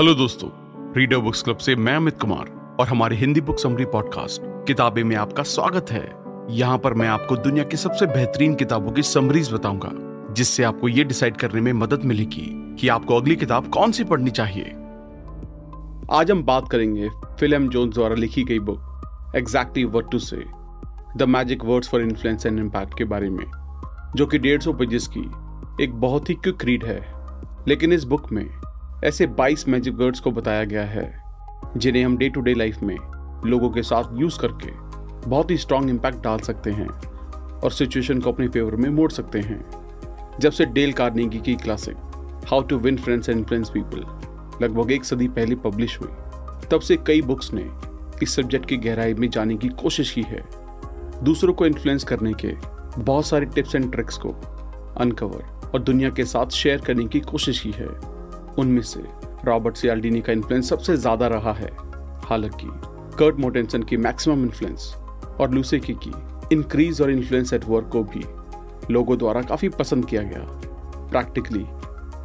Hello दोस्तों reader books club से मैं अमित कुमार और हमारे हिंदी बुक समरी पॉडकास्ट, किताबें में आपका स्वागत है। यहाँ पर मैं आपको दुनिया की सबसे बेहतरीन किताबों की समरीज बताऊँगा, जिससे आपको ये डिसाइड करने में मदद मिलेगी कि आपको अगली किताब कौन सी पढ़नी चाहिए। आज हम बात करेंगे फ़िल्म जोन्स द्वारा लिखी गई book exactly what to say the magic words for influence and impact के बारे में, जो कि डेढ़ सौ पेजेस की एक बहुत ही क्विक रीड है। लेकिन इस बुक में ऐसे 22 मैजिक वर्ड्स को बताया गया है, जिन्हें हम डे टू डे लाइफ में लोगों के साथ यूज़ करके बहुत ही स्ट्रॉन्ग इम्पैक्ट डाल सकते हैं और सिचुएशन को अपने फेवर में मोड़ सकते हैं। जब से डेल कार्नेगी की classic how to win friends and influence people लगभग एक सदी पहले पब्लिश हुई, तब से कई बुक्स ने इस सब्जेक्ट की गहराई में जाने की कोशिश की है। दूसरों को इन्फ्लुएंस करने के बहुत सारे टिप्स एंड ट्रिक्स को अनकवर और दुनिया के साथ शेयर करने की कोशिश की है। उनमें से रॉबर्ट सियाल्डीनी का इन्फ्लुएंस सबसे ज़्यादा रहा है। हालाँकि, कर्ट मोटेंसन की मैक्सिमम इन्फ्लुएंस और लूसेकी की इंक्रीज और इन्फ्लुएंस एट वर्क को भी लोगों द्वारा काफ़ी पसंद किया गया। प्रैक्टिकली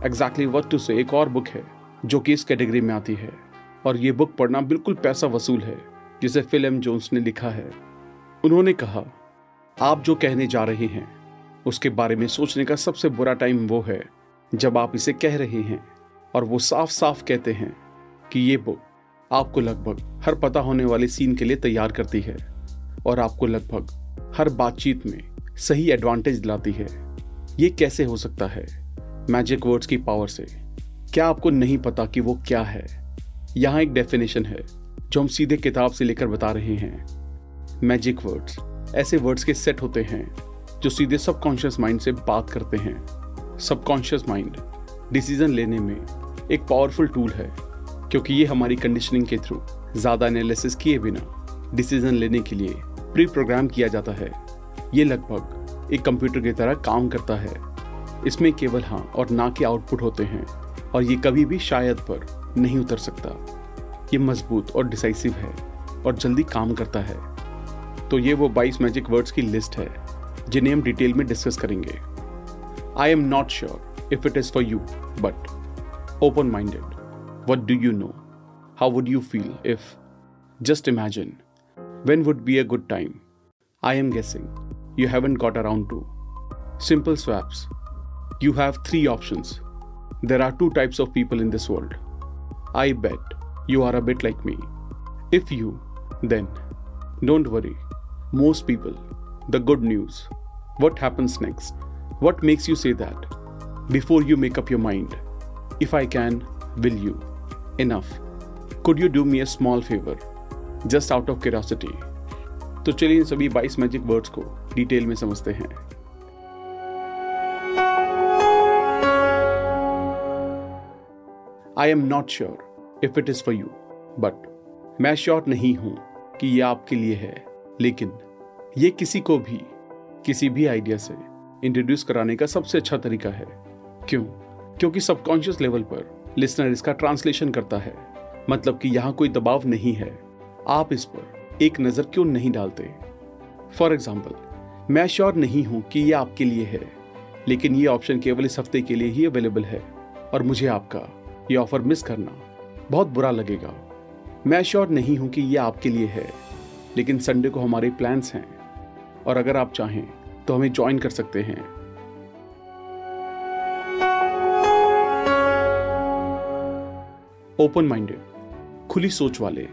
एग्जैक्टली वट टू से एक और बुक है, जो कि इस कैटेगरी में आती है। और ये बुक पढ़ना बिल्कुल पैसा वसूल है, जिसे फिल एम जोन्स ने लिखा है। उन्होंने कहा, आप जो कहने जा रहे हैं, उसके बारे में सोचने का सबसे बुरा टाइम वो है, जब आप इसे कह रहे हैं। और वो साफ़ साफ़ कहते हैं कि ये बुक आपको लगभग हर पता होने वाले सीन के लिए तैयार करती है और आपको लगभग हर बातचीत में सही एडवांटेज दिलाती है। ये कैसे हो सकता है मैजिक वर्ड्स की पावर से? क्या आपको नहीं पता कि वो क्या है? यहाँ एक डेफिनेशन है जो हम सीधे किताब से लेकर बता रहे हैं। मैजिक वर्ड्स ऐसे वर्ड्स के सेट होते हैं जो सीधे सबकॉन्शियस माइंड से बात करते हैं। सबकॉन्शियस माइंड डिसीज़न लेने में एक पावरफुल टूल है, क्योंकि ये हमारी कंडीशनिंग के थ्रू ज़्यादा एनालिसिस किए बिना डिसीज़न लेने के लिए प्री प्रोग्राम किया जाता है। ये लगभग एक कंप्यूटर की तरह काम करता है। इसमें केवल हाँ और ना के आउटपुट होते हैं, और ये कभी भी शायद पर नहीं उतर सकता। ये मज़बूत और डिसाइसिव है, और जल्दी काम करता है। तो ये वो 22 मैजिक वर्ड्स की लिस्ट है, जिन्हें हम डिटेल में डिस्कस करेंगे। I am not sure if it is for you but open minded. What do you know? How would you feel if? Just imagine. When would be a good time? I am guessing you haven't got around to. Simple swaps. You have three options. There are two types of people in this world. I bet you are a bit like me. If you, then don't worry. Most people, the good news. What happens next? What makes you say that? Before you make up your mind, if I can, will you? Enough. Could you do me a small favor? Just out of curiosity. तो चलिए इन सभी 22 magic words को detail में समझते हैं I am not sure if it is for you but मैं sure नहीं हूँ कि यह आपके लिए है लेकिन ये किसी को भी किसी भी आइडिया से इंट्रोड्यूस कराने का सबसे अच्छा तरीका है क्यों क्योंकि सबकॉन्शियस लेवल पर लिसनर इसका ट्रांसलेशन करता है। मतलब कि यहाँ कोई दबाव नहीं है। आप इस पर एक नज़र क्यों नहीं डालते? फॉर एग्ज़ाम्पल मैं श्योर नहीं हूँ कि यह आपके लिए है, लेकिन ये ऑप्शन केवल इस हफ़्ते के लिए ही अवेलेबल है, और मुझे आपका ये ऑफ़र मिस करना बहुत बुरा लगेगा। मैं श्योर नहीं हूँ कि यह आपके लिए है, लेकिन संडे को हमारे प्लान्स हैं, और अगर आप चाहें तो हमें ज्वाइन कर सकते हैं। ओपन माइंडेड खुली सोच वाले।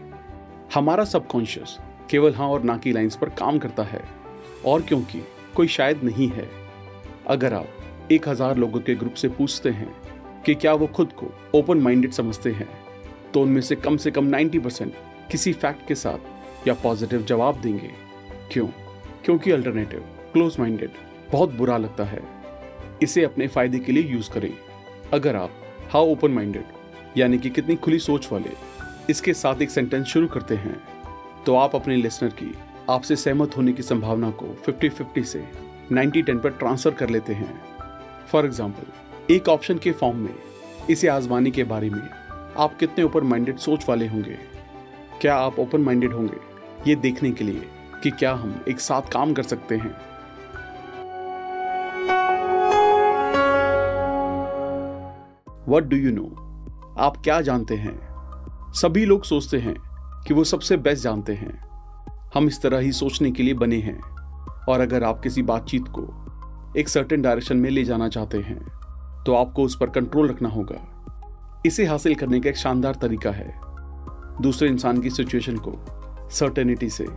हमारा सबकॉन्शियस केवल हाँ और ना की लाइंस पर काम करता है। और क्योंकि कोई शायद नहीं है, अगर आप एक हज़ार लोगों के ग्रुप से पूछते हैं कि क्या वो खुद को ओपन माइंडेड समझते हैं तो उनमें से कम से कम 90 परसेंट किसी फैक्ट के साथ या पॉजिटिव जवाब देंगे। क्यों? क्योंकि अल्टरनेटिव क्लोज माइंडेड बहुत बुरा लगता है। इसे अपने फ़ायदे के लिए यूज़ करें। अगर आप हाउ ओपन माइंडेड यानी कि कितनी खुली सोच वाले, इसके साथ एक सेंटेंस शुरू करते हैं। तो आप अपने लिसनर की, आपसे सहमत होने की संभावना को 50-50 से 90-10 पर ट्रांसफ़र कर लेते हैं। फॉर एग्ज़ाम्पल एक ऑप्शन के फॉर्म में, इसे आजमाने के बारे में आप कितने ओपन माइंडेड सोच वाले होंगे? क्या आप ओपन माइंडेड होंगे? ये देखने के लिए कि क्या हम एक साथ काम कर सकते हैं। वट डू यू नो आप क्या जानते हैं? सभी लोग सोचते हैं कि वो सबसे बेस्ट जानते हैं। हम इस तरह ही सोचने के लिए बने हैं। और अगर आप किसी बातचीत को एक सर्टेन डायरेक्शन में ले जाना चाहते हैं तो आपको उस पर कंट्रोल रखना होगा। इसे हासिल करने का एक शानदार तरीका है। दूसरे इंसान की सिचुएशन को सर्टेनिटी से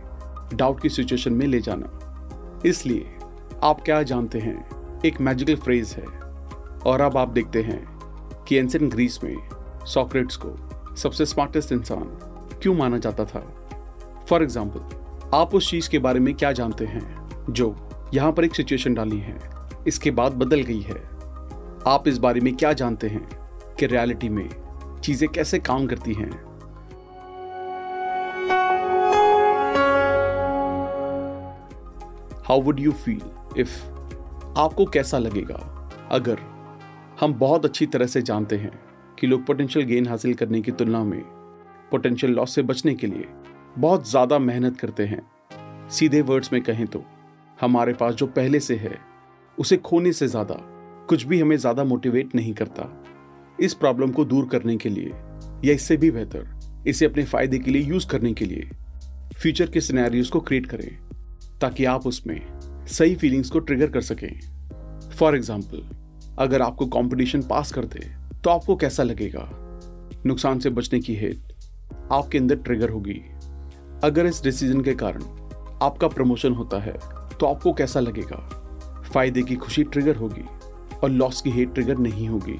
डाउट की सिचुएशन में ले जाना। इसलिए आप क्या जानते हैं? एक मैजिकल फ्रेज है। और अब आप देखते हैं कि एंसेंट ग्रीस में सॉक्रेट्स को सबसे स्मार्टेस्ट इंसान क्यों माना जाता था? फॉर एग्ज़ाम्पल आप उस चीज़ के बारे में क्या जानते हैं जो यहाँ पर एक सिचुएशन डाली है? इसके बाद बदल गई है। आप इस बारे में क्या जानते हैं कि रियलिटी में चीज़ें कैसे काम करती हैं? How would you feel if आपको कैसा लगेगा? अगर हम बहुत अच्छी तरह से जानते हैं कि लोग पोटेंशियल गेन हासिल करने की तुलना में पोटेंशियल लॉस से बचने के लिए बहुत ज़्यादा मेहनत करते हैं। सीधे वर्ड्स में कहें तो हमारे पास जो पहले से है, उसे खोने से ज़्यादा कुछ भी हमें ज़्यादा मोटिवेट नहीं करता। इस प्रॉब्लम को दूर करने के लिए या इससे भी बेहतर, इसे अपने फ़ायदे के लिए यूज़ करने के लिए फ्यूचर के सिनेरियोज को क्रिएट करें, ताकि आप उसमें सही फीलिंग्स को ट्रिगर कर सकें। फॉर एग्ज़ाम्पल अगर आपको कॉम्पिटिशन पास कर दे तो आपको कैसा लगेगा? नुकसान से बचने की हेत आपके अंदर ट्रिगर होगी। अगर इस डिसीज़न के कारण आपका प्रमोशन होता है तो आपको कैसा लगेगा? फ़ायदे की खुशी ट्रिगर होगी और लॉस की हेट ट्रिगर नहीं होगी।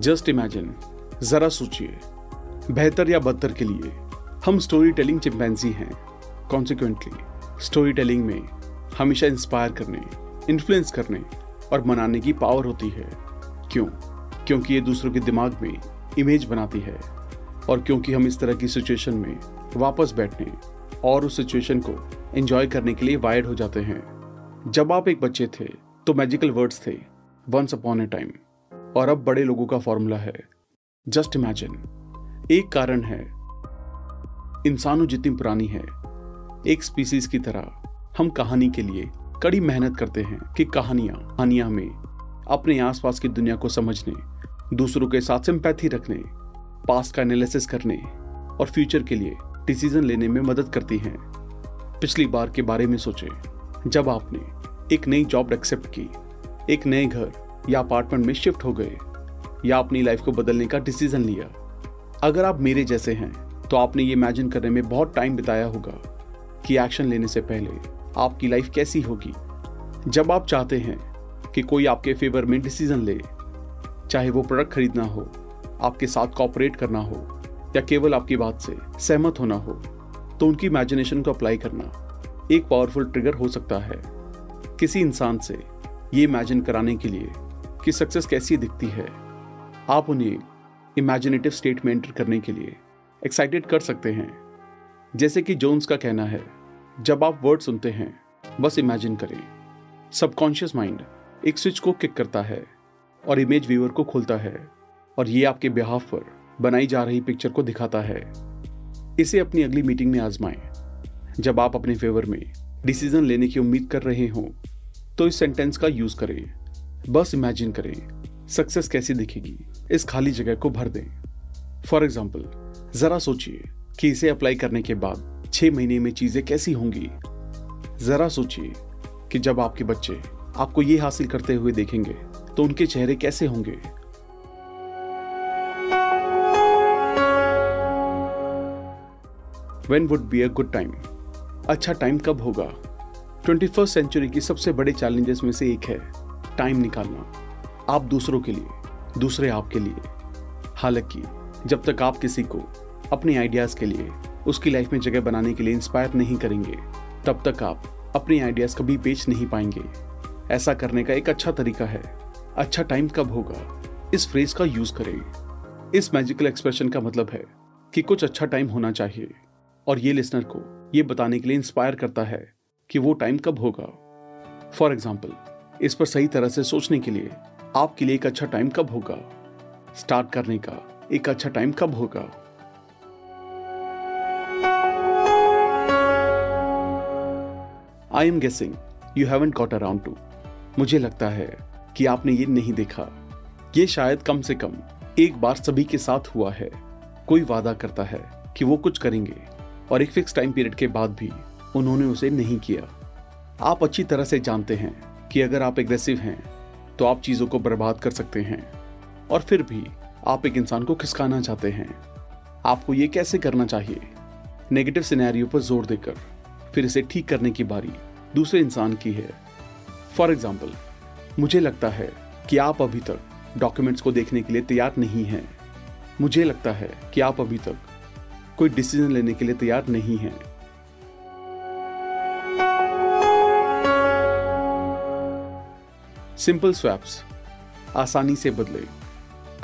जस्ट इमेजिन जरा सोचिए, बेहतर या बदतर के लिए हम स्टोरी टेलिंग चिंपैंजी हैं। कॉन्सिक्वेंटली स्टोरी टेलिंग में हमेशा इंस्पायर करने इन्फ्लुएंस करने और मनाने की पावर होती है। क्यों? क्योंकि ये दूसरों के दिमाग में इमेज बनाती है और क्योंकि हम इस तरह की सिचुएशन में वापस बैठने और उस सिचुएशन को एंजॉय करने के लिए वायर्ड हो जाते हैं। जब आप एक बच्चे थे तो मैजिकल वर्ड्स थे वंस अपॉन ए टाइम और अब बड़े लोगों का फॉर्मूला है। जस्ट इमेजिन एक कारण है, इंसानों जितनी पुरानी है, एक स्पीसीज की तरह हम कहानी के लिए कड़ी मेहनत करते हैं कि कहानियाँ कहानियाँ में अपने आसपास की दुनिया को समझने, दूसरों के साथ सिंपैथी रखने पास्ट का एनालिसिस करने और फ्यूचर के लिए डिसीज़न लेने में मदद करती हैं। पिछली बार के बारे में सोचें, जब आपने एक नई जॉब एक्सेप्ट की, एक नए घर या अपार्टमेंट में शिफ्ट हो गए या अपनी लाइफ को बदलने का डिसीज़न लिया। अगर आप मेरे जैसे हैं तो आपने ये इमेजिन करने में बहुत टाइम बिताया होगा कि एक्शन लेने से पहले आपकी लाइफ कैसी होगी? जब आप चाहते हैं कि कोई आपके फेवर में डिसीज़न ले, चाहे वो प्रोडक्ट खरीदना हो, आपके साथ कॉपरेट करना हो, या केवल आपकी बात से सहमत होना हो तो उनकी इमेजिनेशन को अप्लाई करना एक पावरफुल ट्रिगर हो सकता है। किसी इंसान से ये इमेजिन कराने के लिए कि सक्सेस कैसी दिखती है, आप उन्हें इमेजिनेटिव स्टेट में एंटर करने के लिए एक्साइटेड कर सकते हैं। जैसे कि जोन्स का कहना है जब आप वर्ड सुनते हैं, बस इमेजिन करें। सबकॉन्शियस माइंड एक स्विच को किक करता है और इमेज व्यूअर को खोलता है और ये आपके बिहाफ पर बनाई जा रही पिक्चर को दिखाता है। इसे अपनी अगली मीटिंग में आजमाएँ, जब आप अपने फेवर में डिसीज़न लेने की उम्मीद कर रहे हो तो इस सेंटेंस का यूज़ करें। बस इमेजिन करें सक्सेस कैसी दिखेगी? इस खाली जगह को भर दें। फॉर एग्ज़ाम्पल जरा सोचिए कि इसे अप्लाई करने के बाद छह महीने में चीज़ें कैसी होंगी? जरा सोचिए कि जब आपके बच्चे आपको ये हासिल करते हुए देखेंगे तो उनके चेहरे कैसे होंगे? When would be a good time अच्छा टाइम कब होगा? ट्वेंटी फ़र्स्ट सेंचुरी की सबसे बड़े चैलेंजेस में से एक है टाइम निकालना। आप दूसरों के लिए, दूसरे आपके लिए। हालाँकि जब तक आप किसी को अपने आइडियाज़ के लिए उसकी लाइफ में जगह बनाने के लिए इंस्पायर नहीं करेंगे। तब तक आप अपने आइडियाज़ कभी बेच नहीं पाएँगे। ऐसा करने का एक अच्छा तरीका है। अच्छा टाइम कब होगा? इस फ्रेज का यूज़ करें। इस मैजिकल एक्सप्रेशन का मतलब है कि कुछ अच्छा टाइम होना चाहिए। और ये लिसनर को ये बताने के लिए इंस्पायर करता है कि वो टाइम कब होगा। फॉर एग्ज़ाम्पल इस पर सही तरह से सोचने के लिए आपके लिए एक अच्छा टाइम कब होगा? स्टार्ट करने का एक अच्छा टाइम कब होगा? I am guessing you haven't got around to. मुझे लगता है कि आपने ये नहीं देखा। ये शायद कम से कम एक बार सभी के साथ हुआ है। कोई वादा करता है कि वो कुछ करेंगे और एक फिक्स टाइम पीरियड के बाद भी उन्होंने उसे नहीं किया। आप अच्छी तरह से जानते हैं कि अगर आप एग्रेसिव हैं तो आप चीज़ों को बर्बाद कर सकते हैं और फिर भी आप एक इंसान को खिसकाना चाहते हैं। आपको ये कैसे करना चाहिए? नेगेटिव सिनेरियो पर ज़ोर देकर, फिर इसे ठीक करने की बारी। दूसरे इंसान की है। फॉर एग्ज़ाम्पल मुझे लगता है कि आप अभी तक डॉक्यूमेंट्स को देखने के लिए तैयार नहीं हैं। मुझे लगता है कि आप अभी तक कोई डिसीज़न लेने के लिए तैयार नहीं हैं। सिंपल स्वैप्स आसानी से बदले।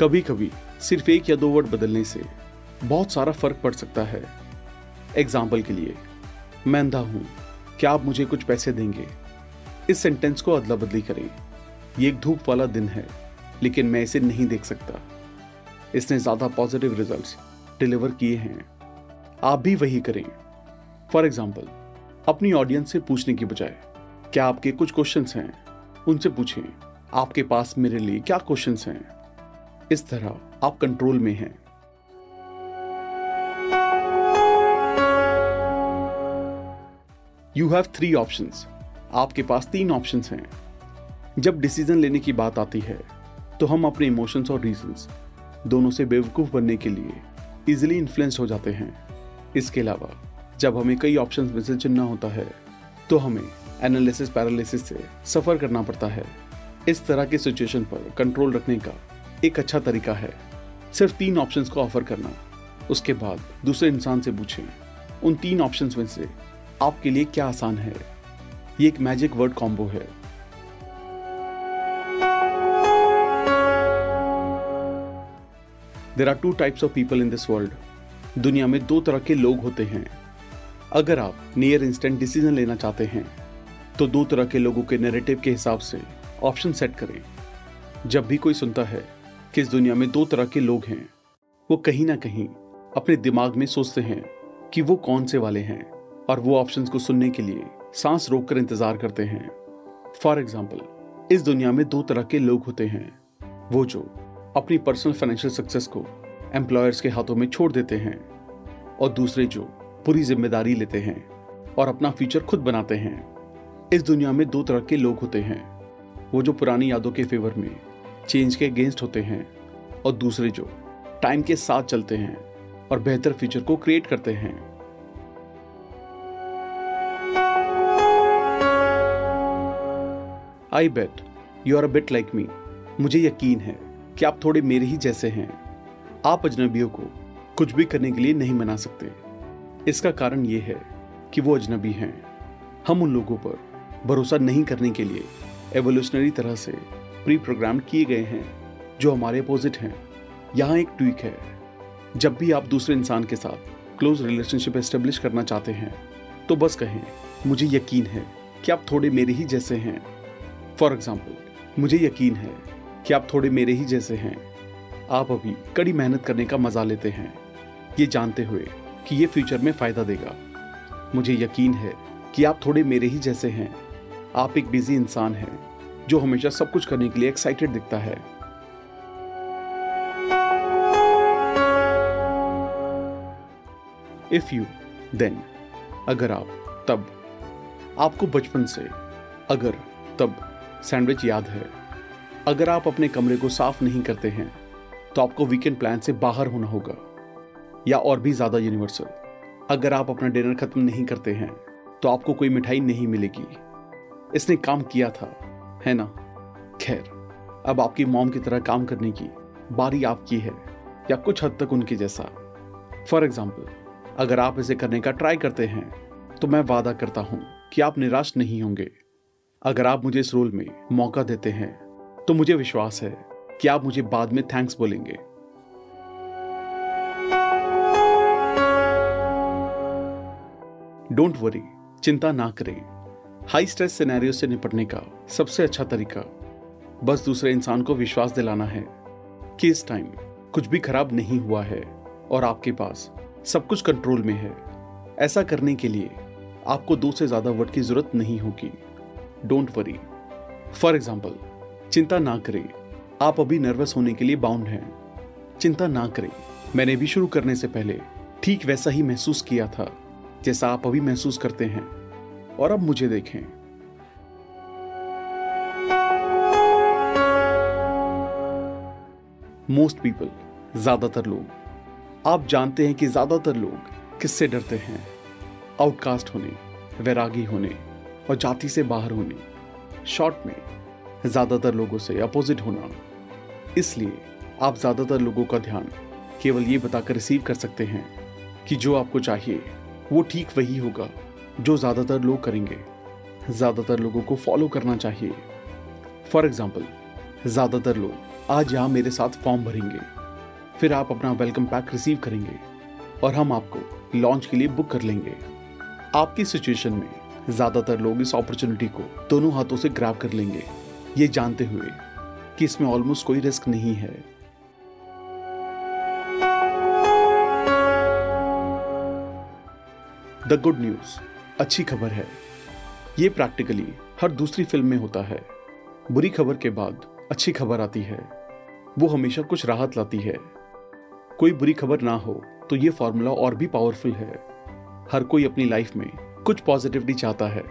कभी कभी सिर्फ़ एक या दो वर्ड बदलने से बहुत सारा फ़र्क पड़ सकता है। एग्ज़ाम्पल के लिए, मैं अंधा हूँ। क्या आप मुझे कुछ पैसे देंगे? इस सेंटेंस को अदला बदली करें। ये एक धूप वाला दिन है, लेकिन मैं इसे नहीं देख सकता। इसने ज़्यादा पॉजिटिव रिजल्ट्स डिलीवर किए हैं। आप भी वही करें। फॉर एग्ज़ाम्पल अपनी ऑडियंस से पूछने की बजाय, क्या आपके कुछ क्वेश्चंस हैं? उनसे पूछें, आपके पास मेरे लिए क्या क्वेश्चंस हैं? इस तरह आप कंट्रोल में हैं। यू हैव थ्री ऑप्शंस आपके पास तीन ऑप्शंस हैं। जब डिसीज़न लेने की बात आती है तो हम अपने इमोशंस और रीजंस दोनों से बेवकूफ़ बनने के लिए इजिली इन्फ्लुएंस हो जाते हैं। इसके अलावा, जब हमें कई ऑप्शंस में से चुनना होता है तो हमें एनालिसिस पैरालिसिस से सफ़र करना पड़ता है। इस तरह की सिचुएशन पर कंट्रोल रखने का एक अच्छा तरीका है। सिर्फ़ तीन ऑप्शंस को ऑफ़र करना, उसके बाद दूसरे इंसान से पूछें। उन तीन ऑप्शंस में से आपके लिए क्या आसान है? ये एक मैजिक वर्ड कॉम्बो है। There are two types of people in this world दुनिया में दो तरह के लोग होते हैं। अगर आप नियर इंस्टेंट डिसीज़न लेना चाहते हैं तो दो तरह के लोगों के नैरेटिव के हिसाब से ऑप्शन सेट करें। जब भी कोई सुनता है कि इस दुनिया में दो तरह के लोग हैं, वो कहीं ना कहीं अपने दिमाग में सोचते हैं कि वो कौन से वाले हैं। और वो ऑप्शंस को सुनने के लिए सांस रोक कर इंतज़ार करते हैं। फॉर एग्ज़ाम्पल इस दुनिया में दो तरह के लोग होते हैं। वो जो अपनी पर्सनल फाइनेंशियल सक्सेस को एम्प्लॉयर्स के हाथों में छोड़ देते हैं और दूसरे जो पूरी ज़िम्मेदारी लेते हैं और अपना फ्यूचर खुद बनाते हैं। इस दुनिया में दो तरह के लोग होते हैं। वो जो पुरानी यादों के फेवर में चेंज के अगेंस्ट होते हैं और दूसरे जो टाइम के साथ चलते हैं और बेहतर फ्यूचर को क्रिएट करते हैं। I bet you are a bit like me मुझे यकीन है कि आप थोड़े मेरे ही जैसे हैं। आप अजनबियों को कुछ भी करने के लिए नहीं मना सकते। इसका कारण ये है कि वो अजनबी हैं। हम उन लोगों पर भरोसा नहीं करने के लिए एवोल्यूशनरी तरह से प्री प्रोग्राम किए गए हैं, जो हमारे अपोजिट हैं। यहाँ एक ट्वीक है। जब भी आप दूसरे इंसान के साथ क्लोज रिलेशनशिप एस्टेब्लिश करना चाहते हैं तो बस कहें, मुझे यकीन है कि आप थोड़े मेरे ही जैसे हैं। फॉर एग्ज़ाम्पल मुझे यकीन है कि आप थोड़े मेरे ही जैसे हैं। आप अभी कड़ी मेहनत करने का मज़ा लेते हैं। ये जानते हुए कि ये फ्यूचर में फ़ायदा देगा। मुझे यकीन है कि आप थोड़े मेरे ही जैसे हैं। आप एक बिज़ी इंसान हैं, जो हमेशा सब कुछ करने के लिए एक्साइटेड दिखता है। इफ़ यू देन अगर आप, तब, आपको बचपन से, अगर, तब सैंडविच याद है। अगर आप अपने कमरे को साफ़ नहीं करते हैं तो आपको वीकेंड प्लान से बाहर होना होगा, या और भी ज़्यादा यूनिवर्सल अगर आप अपना डिनर खत्म नहीं करते हैं तो आपको कोई मिठाई नहीं मिलेगी। इसने काम किया था, है ना? खैर, अब आपकी मॉम की तरह काम करने की बारी आपकी है, या कुछ हद तक उनकी जैसा। फॉर एग्ज़ाम्पल अगर आप इसे करने का ट्राई करते हैं तो मैं वादा करता हूँ कि आप निराश नहीं होंगे। अगर आप मुझे इस रोल में मौका देते हैं तो मुझे विश्वास है कि आप मुझे बाद में थैंक्स बोलेंगे। डोंट वरी चिंता ना करें। हाई स्ट्रेस सिनेरियो से निपटने का सबसे अच्छा तरीका, बस दूसरे इंसान को विश्वास दिलाना है कि इस टाइम कुछ भी खराब नहीं हुआ है और आपके पास सब कुछ कंट्रोल में है। ऐसा करने के लिए आपको दो से ज़्यादा वर्ड की ज़रूरत नहीं होगी। डोंट वरी फॉर एग्ज़ाम्पल चिंता ना करें। आप अभी नर्वस होने के लिए बाउंड हैं। चिंता ना करें। मैंने भी शुरू करने से पहले ठीक वैसा ही महसूस किया था, जैसा आप अभी महसूस करते हैं। और अब मुझे देखें। मोस्ट पीपल ज़्यादातर लोग। आप जानते हैं कि ज़्यादातर लोग किससे डरते हैं? आउटकास्ट होने, वैरागी होने। और जाति से बाहर होने। शॉर्ट में, ज़्यादातर लोगों से अपोजिट होना। इसलिए आप ज़्यादातर लोगों का ध्यान केवल ये बताकर रिसीव कर सकते हैं कि जो आपको चाहिए, वो ठीक वही होगा जो ज़्यादातर लोग करेंगे। ज़्यादातर लोगों को फॉलो करना चाहिए। फॉर एग्ज़ाम्पल ज़्यादातर लोग आज यहाँ मेरे साथ फॉर्म भरेंगे। फिर आप अपना वेलकम पैक रिसीव करेंगे और हम आपको लॉन्च के लिए बुक कर लेंगे। आपकी सिचुएशन में ज़्यादातर लोग इस अपॉर्चुनिटी को दोनों हाथों से ग्रैब कर लेंगे। ये जानते हुए कि इसमें ऑलमोस्ट कोई रिस्क नहीं है। द गुड न्यूज़ अच्छी खबर है। ये प्रैक्टिकली हर दूसरी फ़िल्म में होता है। बुरी खबर के बाद अच्छी खबर आती है। वो हमेशा कुछ राहत लाती है। कोई बुरी खबर ना हो तो ये फॉर्मूला और भी पावरफुल है। हर कोई अपनी लाइफ में कुछ पॉजिटिविटी चाहता है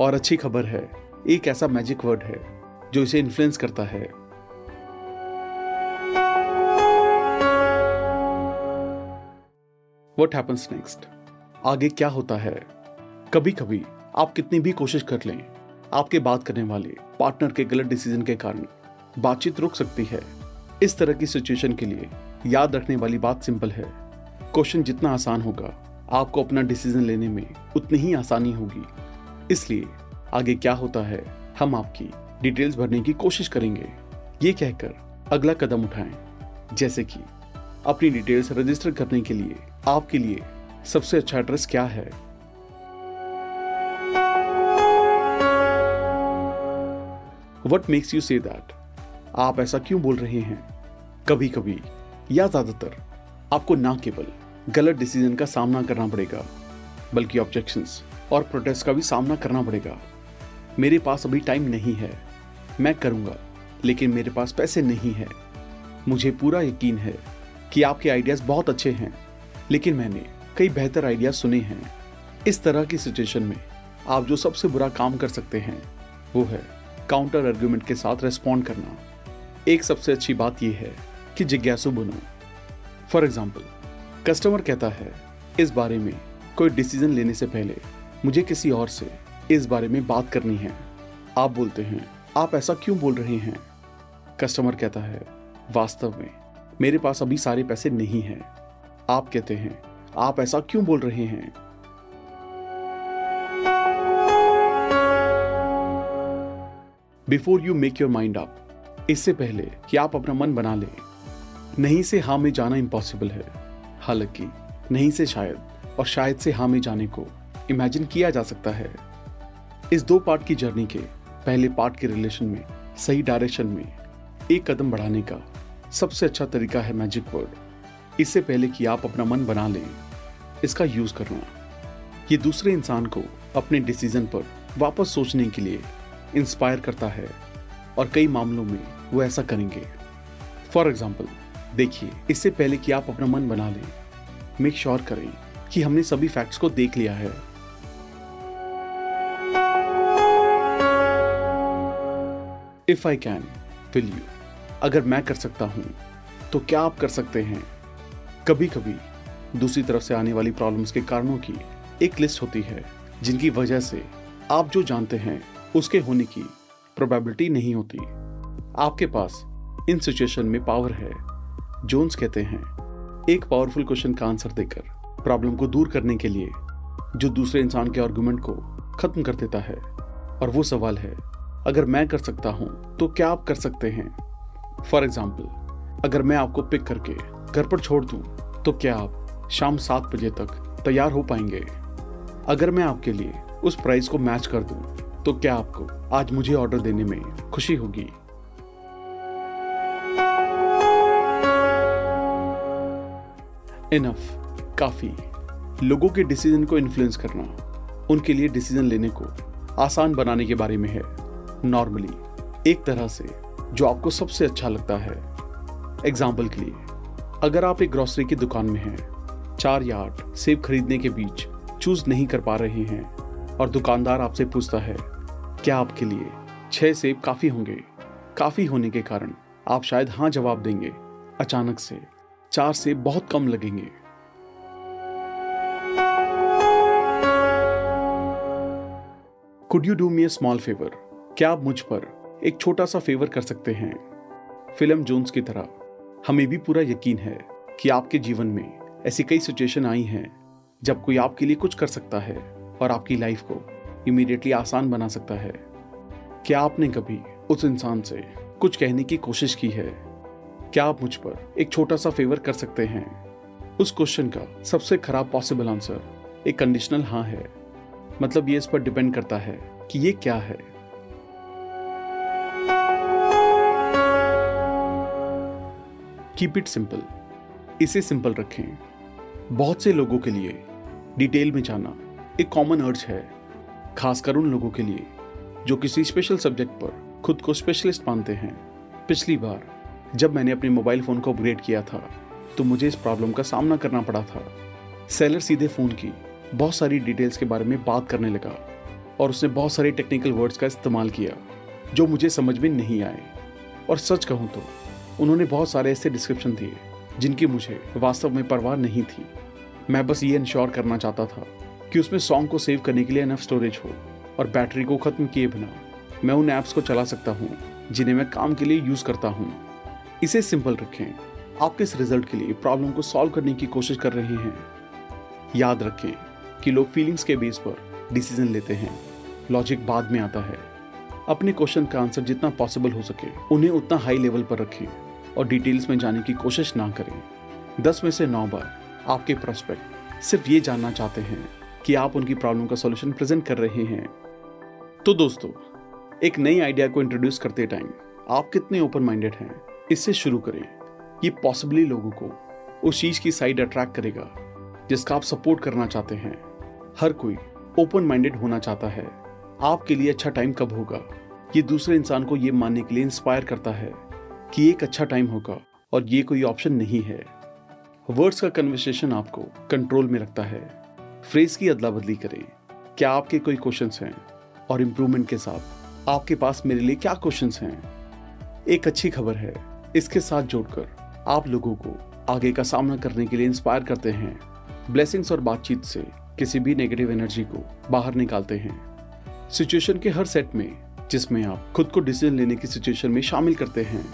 और अच्छी खबर है। एक ऐसा मैजिक वर्ड है, जो इसे इन्फ्लुएंस करता है। वट हैपन्स नेक्स्ट आगे क्या होता है? कभी कभी आप कितनी भी कोशिश कर लें, आपके बात करने वाले पार्टनर के गलत डिसीज़न के कारण बातचीत रुक सकती है। इस तरह की सिचुएशन के लिए याद रखने वाली बात सिंपल है। क्वेश्चन जितना आसान होगा आपको अपना डिसीज़न लेने में उतनी ही आसानी होगी। इसलिए आगे क्या होता है, हम आपकी डिटेल्स भरने की कोशिश करेंगे। ये कहकर अगला कदम उठाएँ, जैसे कि अपनी डिटेल्स रजिस्टर करने के लिए आपके लिए सबसे अच्छा एड्रेस क्या है? What makes you say that आप ऐसा क्यों बोल रहे हैं? कभी कभी या ज़्यादातर आपको ना केवल गलत डिसीज़न का सामना करना पड़ेगा, बल्कि ऑब्जेक्शंस और प्रोटेस्ट का भी सामना करना पड़ेगा। मेरे पास अभी टाइम नहीं है, मैं करूँगा, लेकिन मेरे पास पैसे नहीं है। मुझे पूरा यकीन है कि आपके आइडियाज़ बहुत अच्छे हैं, लेकिन मैंने कई बेहतर आइडिया सुने हैं। इस तरह की सिचुएशन में आप जो सबसे बुरा काम कर सकते हैं, वो है काउंटर आर्ग्यूमेंट के साथ रेस्पॉन्ड करना। एक सबसे अच्छी बात यह है कि जिज्ञासु बनो। फॉर एग्ज़ाम्पल कस्टमर कहता है, इस बारे में कोई डिसीज़न लेने से पहले मुझे किसी और से इस बारे में बात करनी है। आप बोलते हैं, आप ऐसा क्यों बोल रहे हैं? कस्टमर कहता है, वास्तव में मेरे पास अभी सारे पैसे नहीं हैं। आप कहते हैं, आप ऐसा क्यों बोल रहे हैं? Before you make your mind up इससे पहले कि आप अपना मन बना लें, नहीं से हाँ में जाना इम्पॉसिबल है। हालाँकि नहीं से शायद, और शायद से हाँ में जाने को इमेजिन किया जा सकता है। इस दो पार्ट की जर्नी के पहले पार्ट के रिलेशन में, सही डायरेक्शन में एक कदम बढ़ाने का सबसे अच्छा तरीका है मैजिक वर्ड इससे पहले कि आप अपना मन बना लें, इसका यूज़ करना ये दूसरे इंसान को अपने डिसीज़न पर वापस सोचने के लिए इंस्पायर करता है, और कई मामलों में वो ऐसा करेंगे। फॉर एग्ज़ाम्पल देखिए, इससे पहले कि आप अपना मन बना लें मेक श्योर करें कि हमने सभी फैक्ट्स को देख लिया है। If I can will you अगर मैं कर सकता हूँ तो क्या आप कर सकते हैं? कभी कभी दूसरी तरफ़ से आने वाली प्रॉब्लम्स के कारणों की एक लिस्ट होती है, जिनकी वजह से आप जो जानते हैं, उसके होने की प्रोबेबिलिटी नहीं होती। आपके पास इन सिचुएशन में पावर है। जोन्स कहते हैं एक पावरफुल क्वेश्चन का आंसर देकर प्रॉब्लम को दूर करने के लिए जो दूसरे इंसान के आर्गुमेंट को खत्म कर देता है। और वो सवाल है अगर मैं कर सकता हूँ तो क्या आप कर सकते हैं? फॉर एग्ज़ाम्पल अगर मैं आपको पिक करके घर पर छोड़ दूँ तो क्या आप शाम सात बजे तक तैयार हो पाएँगे? अगर मैं आपके लिए उस प्राइस को मैच कर दूँ, तो क्या आपको आज मुझे ऑर्डर देने में खुशी होगी? इनफ काफ़ी। लोगों के डिसीज़न को इन्फ्लुएंस करना, उनके लिए डिसीज़न लेने को आसान बनाने के बारे में है। नॉर्मली एक तरह से जो आपको सबसे अच्छा लगता है। एग्ज़ाम्पल के लिए, अगर आप एक ग्रोसरी की दुकान में हैं, चार या आठ सेब खरीदने के बीच चूज़ नहीं कर पा रहे हैं और दुकानदार आपसे पूछता है, क्या आपके लिए छह सेब काफ़ी होंगे? काफ़ी होने के कारण आप शायद हाँ जवाब देंगे अचानक से। चार से बहुत कम लगेंगे। Could you do me a small favour क्या आप मुझ पर एक छोटा सा फेवर कर सकते हैं? फ़िल्म जोन्स की तरह। हमें भी पूरा यकीन है कि आपके जीवन में ऐसी कई सिचुएशन आई हैं, जब कोई आपके लिए कुछ कर सकता है और आपकी लाइफ को इमीडिएटली आसान बना सकता है। क्या आपने कभी उस इंसान से कुछ कहने की कोशिश की है? क्या आप मुझ पर एक छोटा सा फेवर कर सकते हैं? उस क्वेश्चन का सबसे खराब पॉसिबल आंसर एक कंडीशनल हाँ है। मतलब ये इस पर डिपेंड करता है कि ये क्या है। कीप इट सिंपल इसे सिंपल रखें। बहुत से लोगों के लिए डिटेल में जाना एक कॉमन अर्ज़ है, खासकर उन लोगों के लिए जो किसी स्पेशल सब्जेक्ट पर खुद को स्पेशलिस्ट मानते हैं। पिछली बार जब मैंने अपने मोबाइल फ़ोन को अपग्रेड किया था तो मुझे इस प्रॉब्लम का सामना करना पड़ा था। सेलर सीधे फ़ोन की बहुत सारी डिटेल्स के बारे में बात करने लगा और उसने बहुत सारे टेक्निकल वर्ड्स का इस्तेमाल किया, जो मुझे समझ में नहीं आए। और सच कहूँ तो उन्होंने बहुत सारे ऐसे डिस्क्रिप्शन दिए, जिनकी मुझे वास्तव में परवाह नहीं थी। मैं बस ये इंश्योर करना चाहता था कि उसमें सॉन्ग को सेव करने के लिए इनफ स्टोरेज हो और बैटरी को ख़त्म किए बिना मैं उन ऐप्स को चला सकता हूँ, जिन्हें मैं काम के लिए यूज़ करता हूँ। इसे सिंपल रखें। आप किस रिज़ल्ट के लिए प्रॉब्लम को सॉल्व करने की कोशिश कर रहे हैं? याद रखें कि लोग फीलिंग्स के बेस पर डिसीज़न लेते हैं। लॉजिक बाद में आता है। अपने क्वेश्चन का आंसर जितना पॉसिबल हो सके, उन्हें उतना हाई लेवल पर रखें और डिटेल्स में जाने की कोशिश ना करें। दस में से नौ बार आपके प्रोस्पेक्ट सिर्फ़ ये जानना चाहते हैं कि आप उनकी प्रॉब्लम का सॉल्यूशन प्रेजेंट कर रहे हैं। तो दोस्तों, एक नई आइडिया को इंट्रोड्यूस करते टाइम आप कितने ओपन माइंडेड हैं? इससे शुरू करें ये पॉसिबली लोगों को उस चीज़ की साइड अट्रैक्ट करेगा, जिसका आप सपोर्ट करना चाहते हैं। हर कोई ओपन माइंडेड होना चाहता है। आपके लिए अच्छा टाइम कब होगा? ये दूसरे इंसान को ये मानने के लिए इंस्पायर करता है कि एक अच्छा टाइम होगा और ये कोई ऑप्शन नहीं है। वर्ड्स का कन्वर्सेशन आपको कंट्रोल में रखता है। फ्रेज की अदला बदली करें। क्या आपके कोई क्वेश्चंस हैं? और इम्प्रूवमेंट के साथ आपके पास मेरे लिए क्या क्वेश्चंस हैं? एक अच्छी खबर है। इसके साथ जोड़कर आप लोगों को आगे का सामना करने के लिए इंस्पायर करते हैं। ब्लेसिंग्स और बातचीत से किसी भी नेगेटिव एनर्जी को बाहर निकालते हैं। सिचुएशन के हर सेट में, जिसमें आप खुद को डिसीज़न लेने की सिचुएशन में शामिल करते हैं,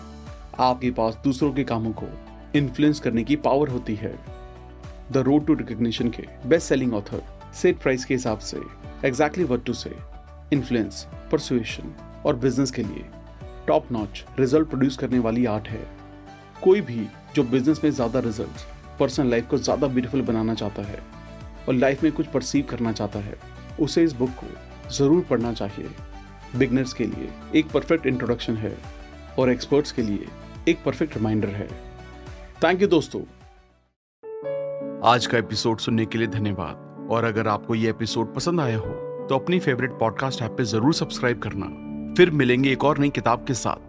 आपके पास दूसरों के कामों को इन्फ्लुएंस करने की पावर होती है। द रोड टू रिकग्निशन के best selling author Seth Price के हिसाब से exactly what to say influence persuasion और बिज़नेस के लिए टॉप नॉच रिज़ल्ट प्रोड्यूस करने वाली आर्ट है। कोई भी जो बिज़नेस में ज़्यादा रिज़ल्ट पर्सनल लाइफ को ज़्यादा ब्यूटीफुल बनाना चाहता है और लाइफ में कुछ परसीव करना चाहता है, उसे इस बुक को ज़रूर पढ़ना चाहिए। बिगनर्स के लिए एक परफेक्ट इंट्रोडक्शन है और एक्सपर्ट्स के लिए एक परफेक्ट रिमाइंडर है। थैंक यू दोस्तों। आज का एपिसोड सुनने के लिए धन्यवाद। और अगर आपको ये एपिसोड पसंद आया हो तो अपनी फेवरेट पॉडकास्ट ऐप पे ज़रूर सब्सक्राइब करना। फिर मिलेंगे एक और नई किताब के साथ।